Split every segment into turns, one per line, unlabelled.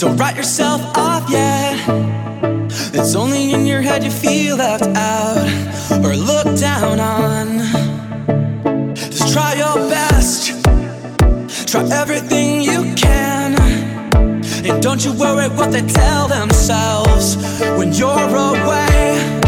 Don't write yourself off yet. It's only in your head you feel left out or looked down on. Just try your best. Try everything you can. And don't you worry what they tell themselves when you're away.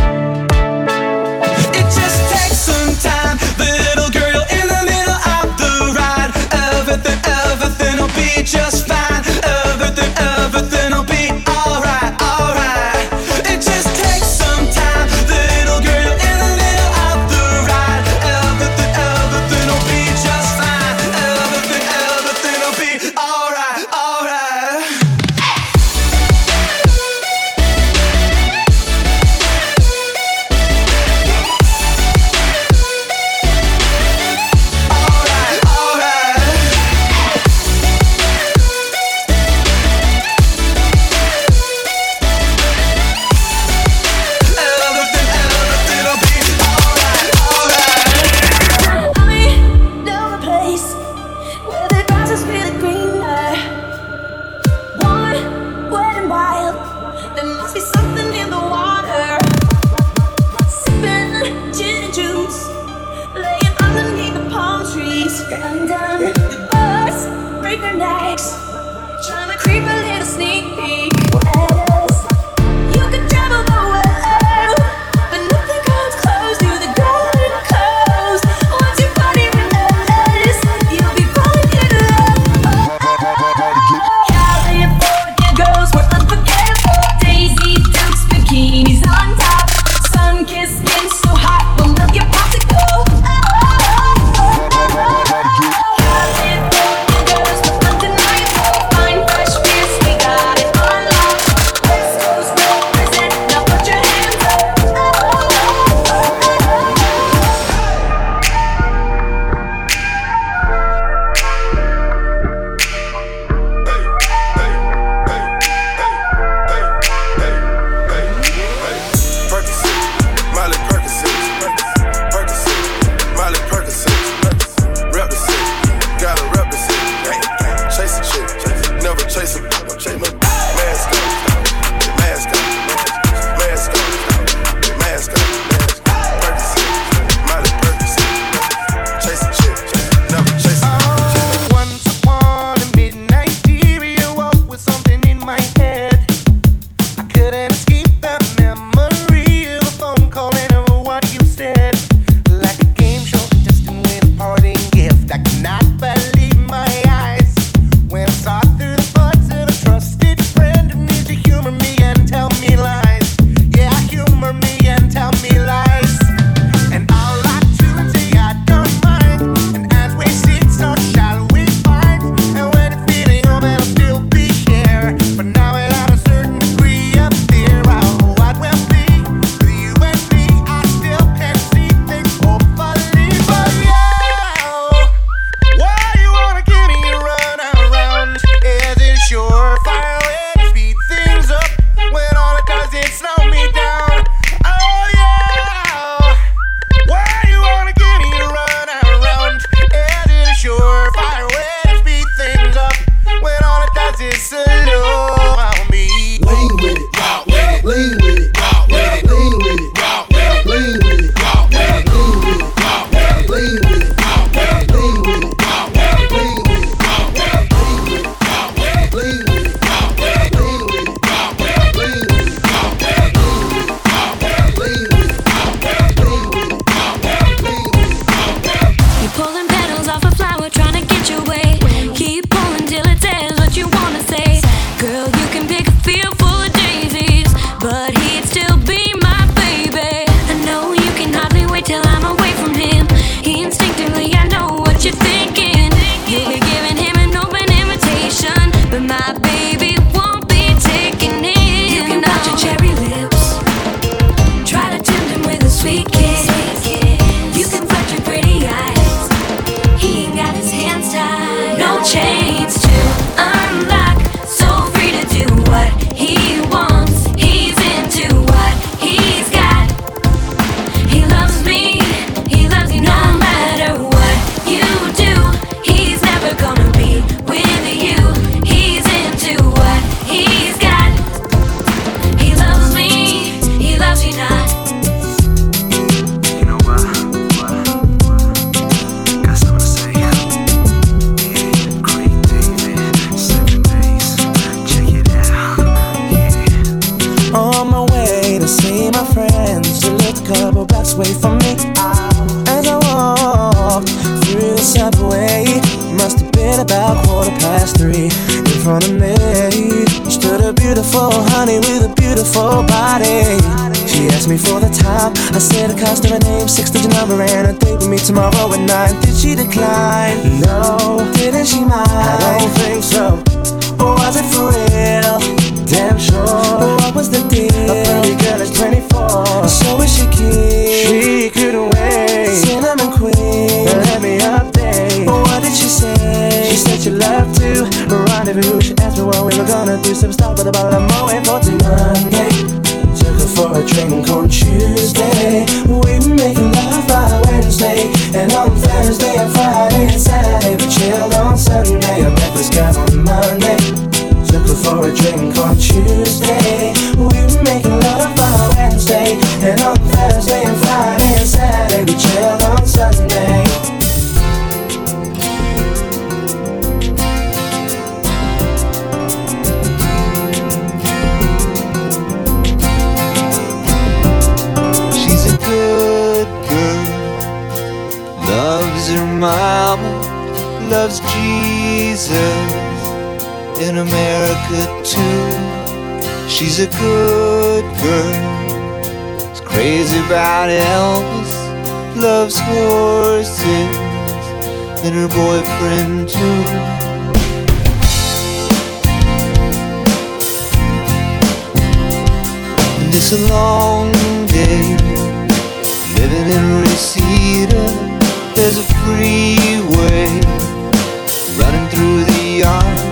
Me for the time. I said the her name, six digit number, and a date with me tomorrow at nine. Did she decline? No. Didn't she mind? I don't think so. Or was it for real? Damn sure. But what was the deal? A pretty girl is 24. So is she keen? She couldn't wait. Cinnamon queen. Were gonna do. Some stuff with a bottle of Moet for Monday for a drink on Tuesday.
America too. She's a good girl, is crazy about Elvis, loves horses and her boyfriend too. And it's a long day living in Reseda there's a freeway running through the yard.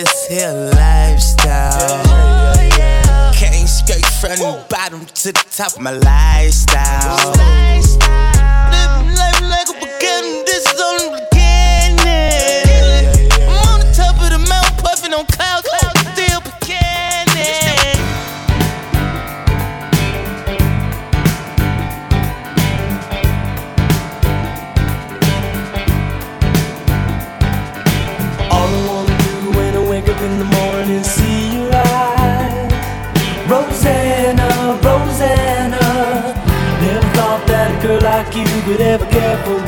This here lifestyle. Came straight from the bottom to the top of my lifestyle.
Could ever care for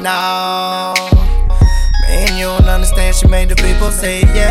No. Man, you don't understand, she made the people say yeah.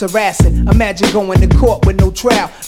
Harassing. Imagine going to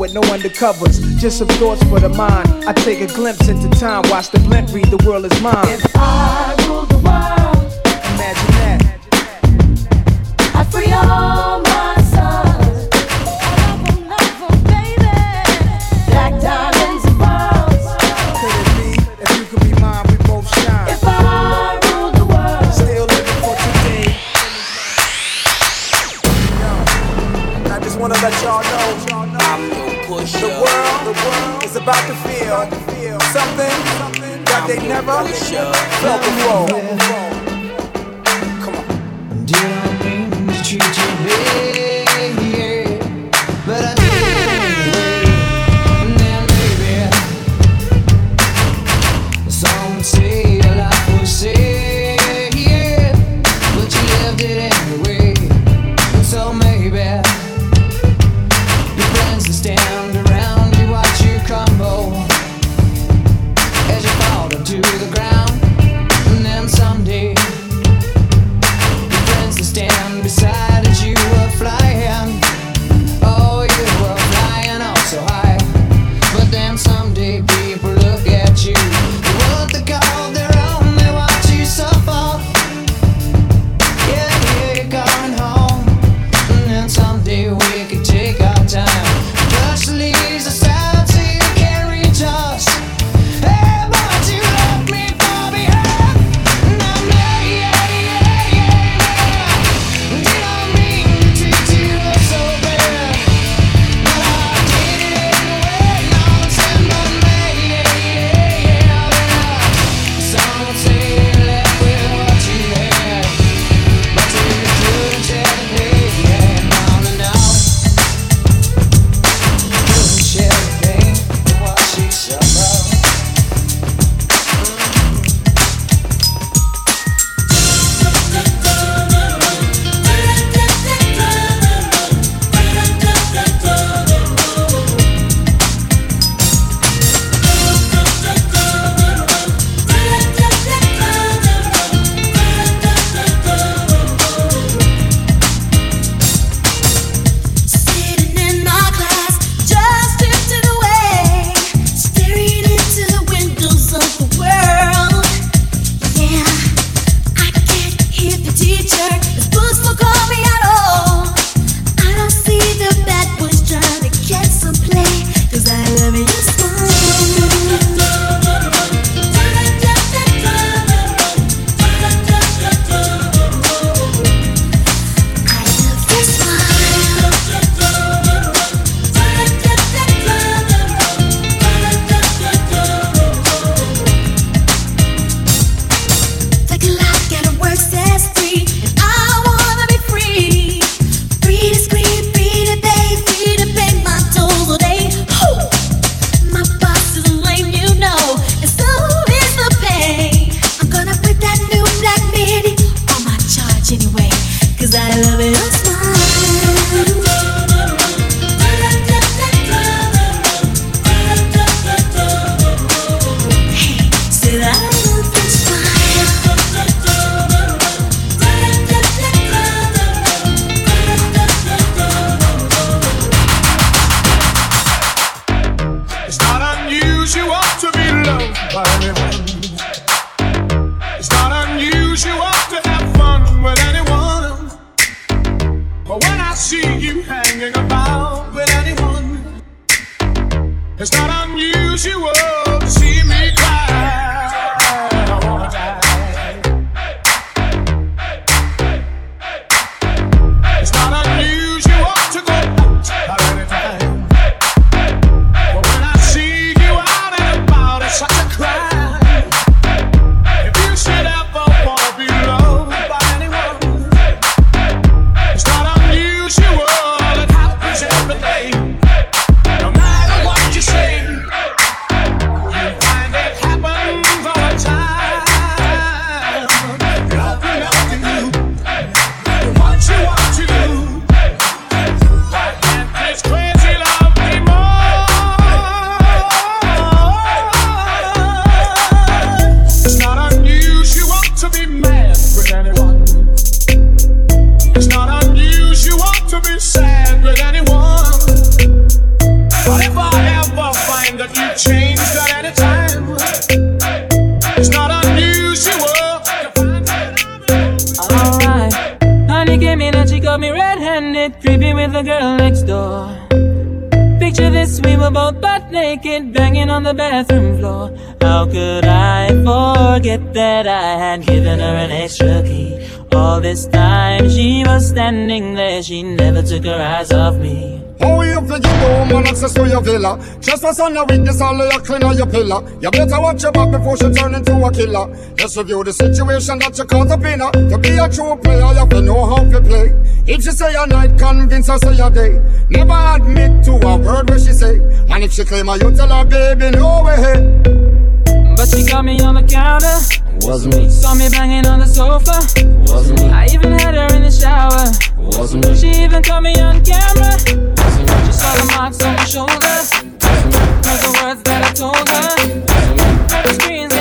with no undercovers. Just some thoughts for the mind. I take a glimpse into time, watch the blimp read, the world is mine.
If I rule the world,
imagine that.
I free all
is about to feel something that they never felt before. Come on.
Did I mean to treat you bad? naked, banging on the bathroom floor. How could I forget that I had given her an extra key?
Just for son, you witness all of your clean on your pillar. You better watch your back before she turn into a killer. Just review the situation that you caught up in. Uh, to be a true player, you have to know how to play. If she say a night, convince her say a day. Never admit to a word where she say. And if she claim her, you tell her, baby, no way.
But she got me on the counter.
Was me.
Saw me banging on the sofa.
Was me.
I even had her in the shower.
Was me.
She even caught me on camera. Was me. She saw the marks on my shoulder the words that I told her. The screams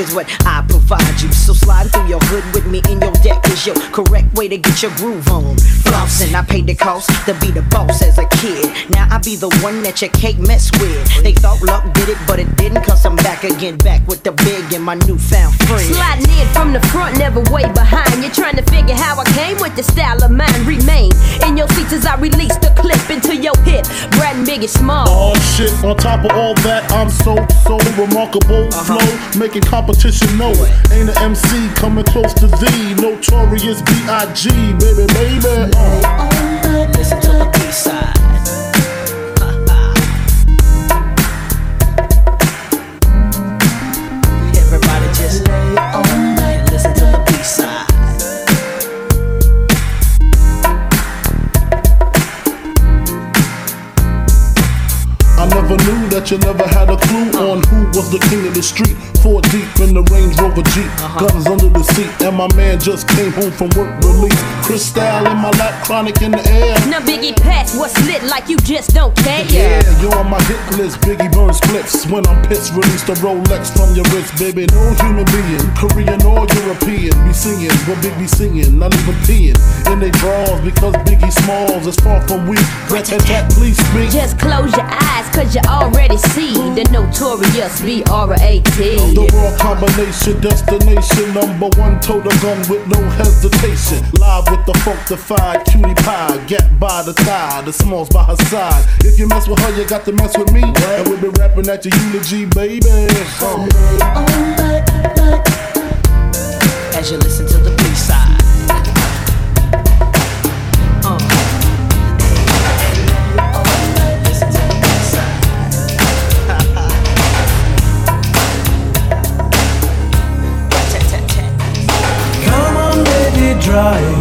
is what I
provide you. So slide through your hood with me in your deck is your correct way to get your groove on. Flossing, I paid the cost to be the boss as a kid. Now I be the one that you can't mess with. They thought luck did it, but it didn't. Cause I'm back again, back with the big and my newfound friend.
Sliding in from the front, never way behind. You're trying to figure how I came with the style of mine. Remain in your seats as I release the clip into your hip. Brad and Biggie Small.
Oh shit, on top of all that, I'm so, so remarkable. Uh-huh. Flow, making competition know. Ain't an MC coming close to thee. Notorious B.I.G. Baby, baby. Uh.
Listen to the B-side. Everybody
that you never had a clue on who was the king of the street. Four deep in the Range Rover Jeep, uh-huh. guns under the seat, and my man just came home from work release. Crystal in my lap, chronic in the air.
Now Biggie pass what's lit like you just don't care.
Yeah, you're on my hit list. Biggie burn splits when I'm pissed. Release the Rolex from your wrist, baby. No human being, Korean or European, be singing what Big be singing, not even peeing in they drawers because Biggie Smalls is far from weak. Rat tat tat, please speak.
Just close your eyes, cause you already already see the notorious B-R-A-T.
The raw combination, destination number one, total gun with no hesitation. Live with the funkified cutie pie, get by the thigh, the smalls by her side. If you mess with her, you got to mess with me. And we been rapping at your eulogy, baby. Oh.
As you listen to the B-side.
나의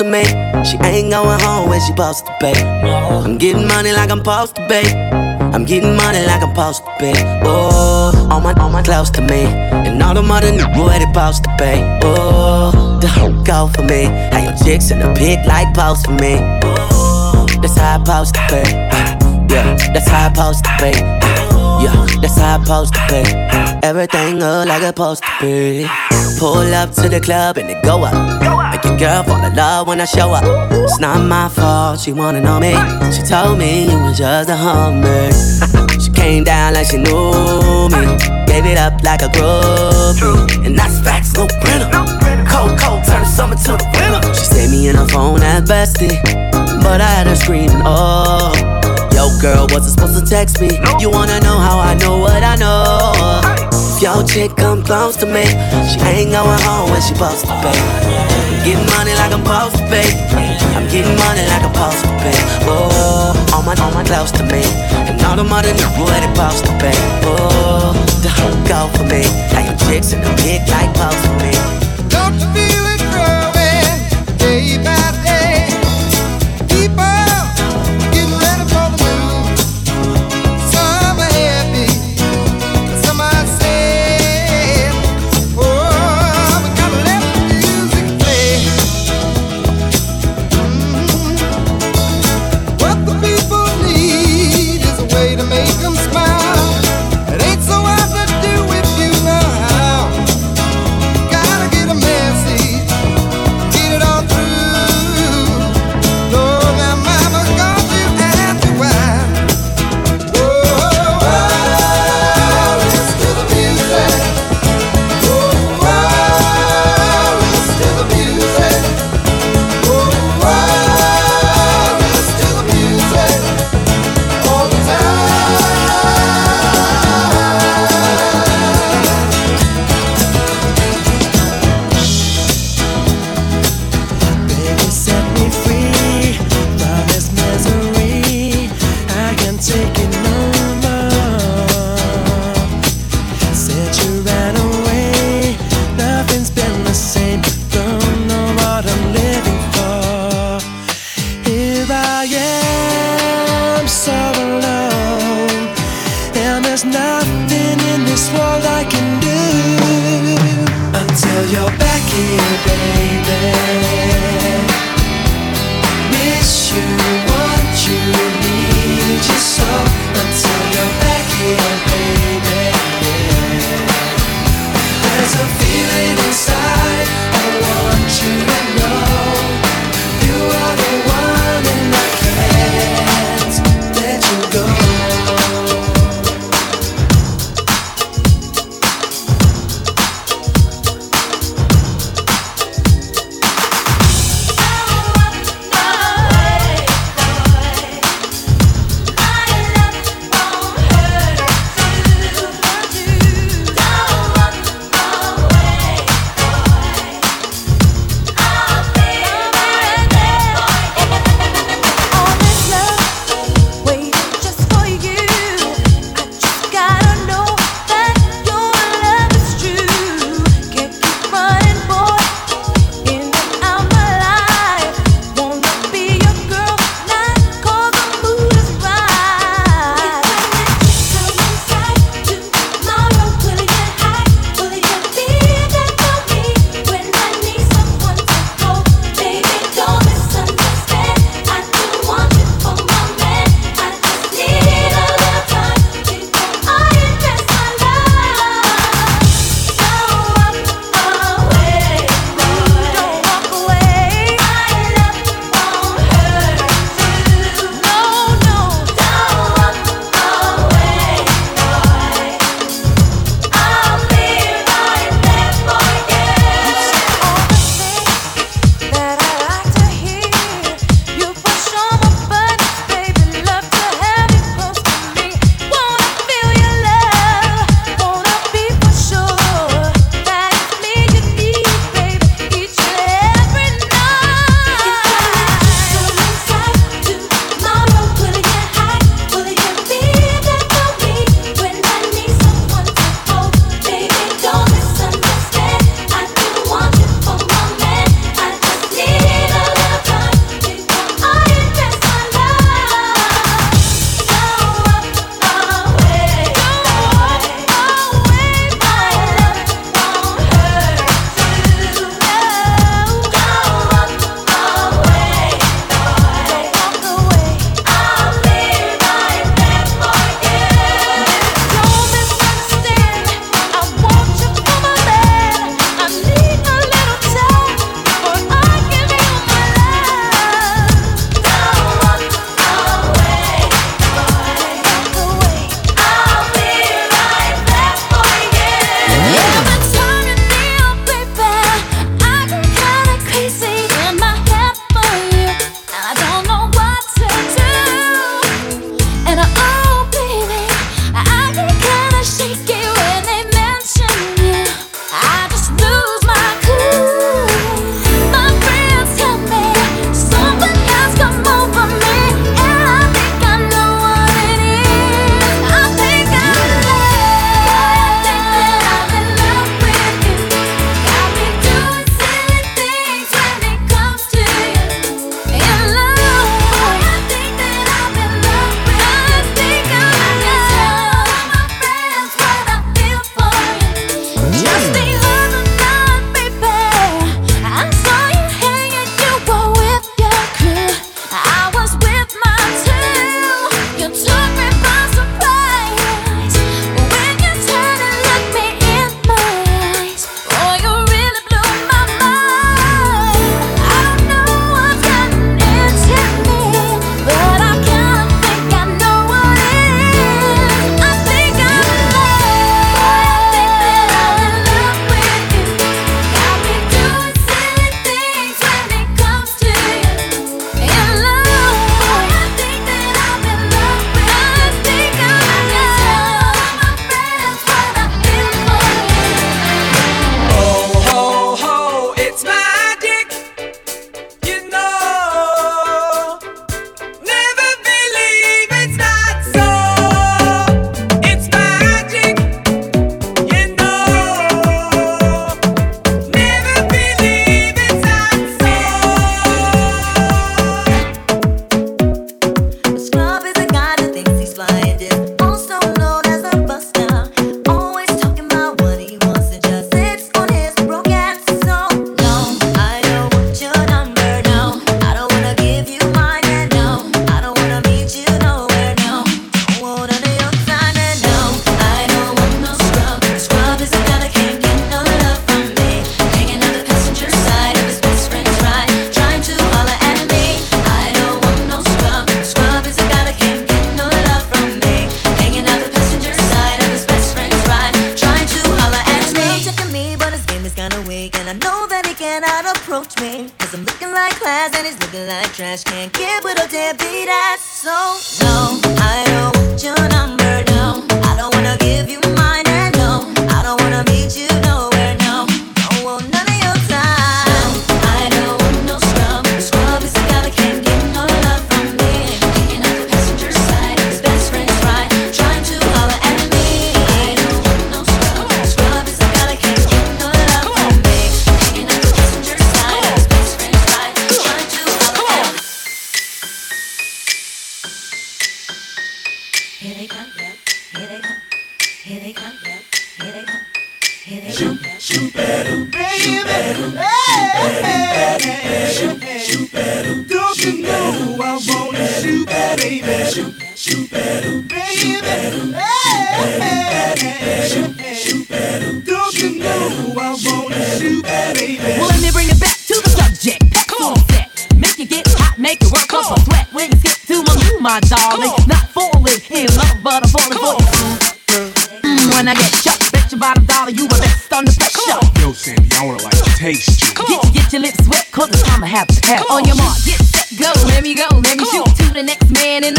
to me,
she
ain't going home when she supposed to pay. I'm getting money like I'm supposed to pay. I'm getting money like I'm supposed to pay. Oh, all my, all my close to me, and all the mother knew where they supposed to pay. Oh, the hoe go for me. How your chicks in the pit like post for me. Oh, that's how I supposed to pay. Yeah, that's how I supposed to pay. Yeah, that's how I supposed to pay. Everything look like it's supposed to be. Pull up to the club and it go up. Make your girl fall in love when I show up. It's not my fault, she wanna know me. She told me you was just a hummer. she came down like she knew me. Gave it up like a groupie. And that's facts, no printer. Cold, cold, turn the summer to the winter. She saved me in her phone as bestie. But I had her screaming, oh. Yo, girl, wasn't supposed to text me. You wanna know how I know what I know? If your chick come close to me, she ain't going home when she supposed to pay. I'm getting money like I'm supposed to pay. I'm getting money like I'm supposed to pay. Oh, all my, all my close to me, and all the money knew what they supposed to pay. Oh, the whole go for me. Now your chicks in the pig like post for me.
Don't you feel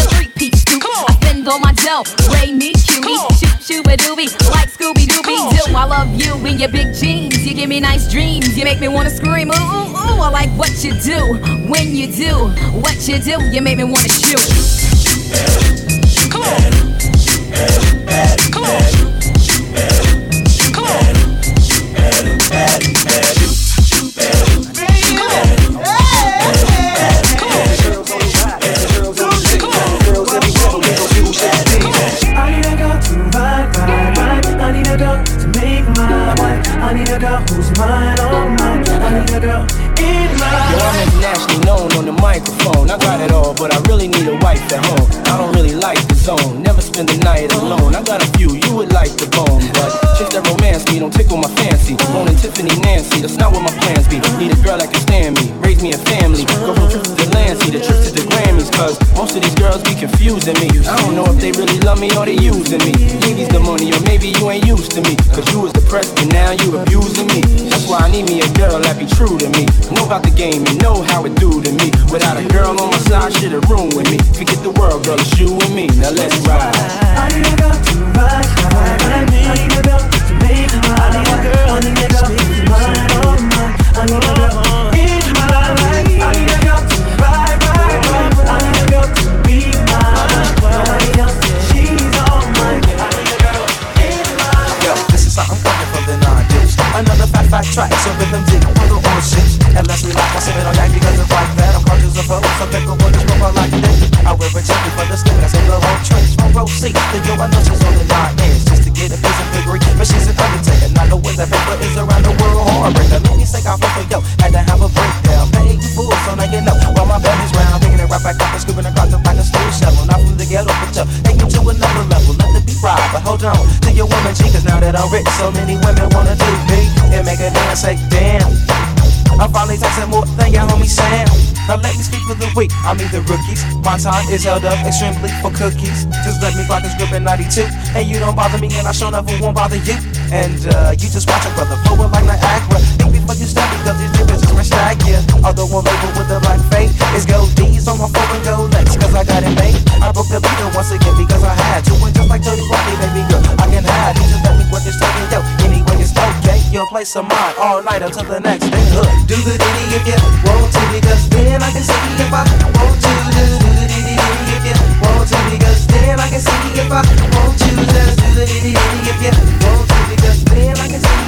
next man in the three-piece suit. I spend all my dough, Ray me cutie, shoot shooba doobie, like Scooby Dooby Doo. I love you in your big jeans, you give me nice dreams, you make me wanna scream. Ooh, ooh, ooh, I like what you do, when you do, what you do, you make me wanna shoot. Come on.
Microphone. I got it all, but I really need a wife at home. I don't really like the zone, never spend the night alone. I got a few you would like the bone, but that romance me don't tickle my fancy. Owning Tiffany Nancy, that's not what my plans be. Need a girl that can stand me, raise me a family. Go from trips to Lancey to trips to the Grammys, cause most of these girls be confusing me. I don't know if they really love me or they using me. Maybe's the money, or maybe you ain't used to me. Cause you was depressed president, now you abusing me. That's why I need me a girl that be true to me. Know about the game and know how it do to me. Without a girl on my side, shit'll ruin me. Forget the world, girl, it's you and me. Now let's ride.
I need a girl to ride, ride. I need a I need a girl, I need a girl mine, oh mine. I
Another fat, fat track, so rhythm dig on the old shit. And let's relax, I sit it on that because it's like that. I'm conscious of her, so pick up what is what I like it. I wear a jacket for the I say the whole trench. Front row seat, then yo, I know she's on the nine inch. Just to get a piece of figure, but she's an undertaker. Not know where the paper is around the world, heartbreaker. Many say I fuck for yo, hold on to your woman, G, cause now that I'm rich, so many women wanna do me and make a dance say, damn. I'm finally texting more than your homie Sam. Now let me speak for the week. I mean the rookies. My time is held up extremely for cookies. Just let me rock this grip in 92. And you don't bother me, and I sure never won't bother you. And uh, you just watch a brother flowing like Niagara. Think before you step because these niggas just restack ya. Although one label with the black fade is gold D's on my phone and gold legs, cause I got it made. I broke the leader once again because I had to. And just like Jody Rodney, baby girl, I can hide. You just let me what this talking, yo. Anyway, it's okay. You'll play some mine all night until the next day. Hood. Do the ditty if you want to, because then I can see if I want to. Do the ditty if you want to, because then I can see if I want to. Just do the ditty if you want to, because then I can see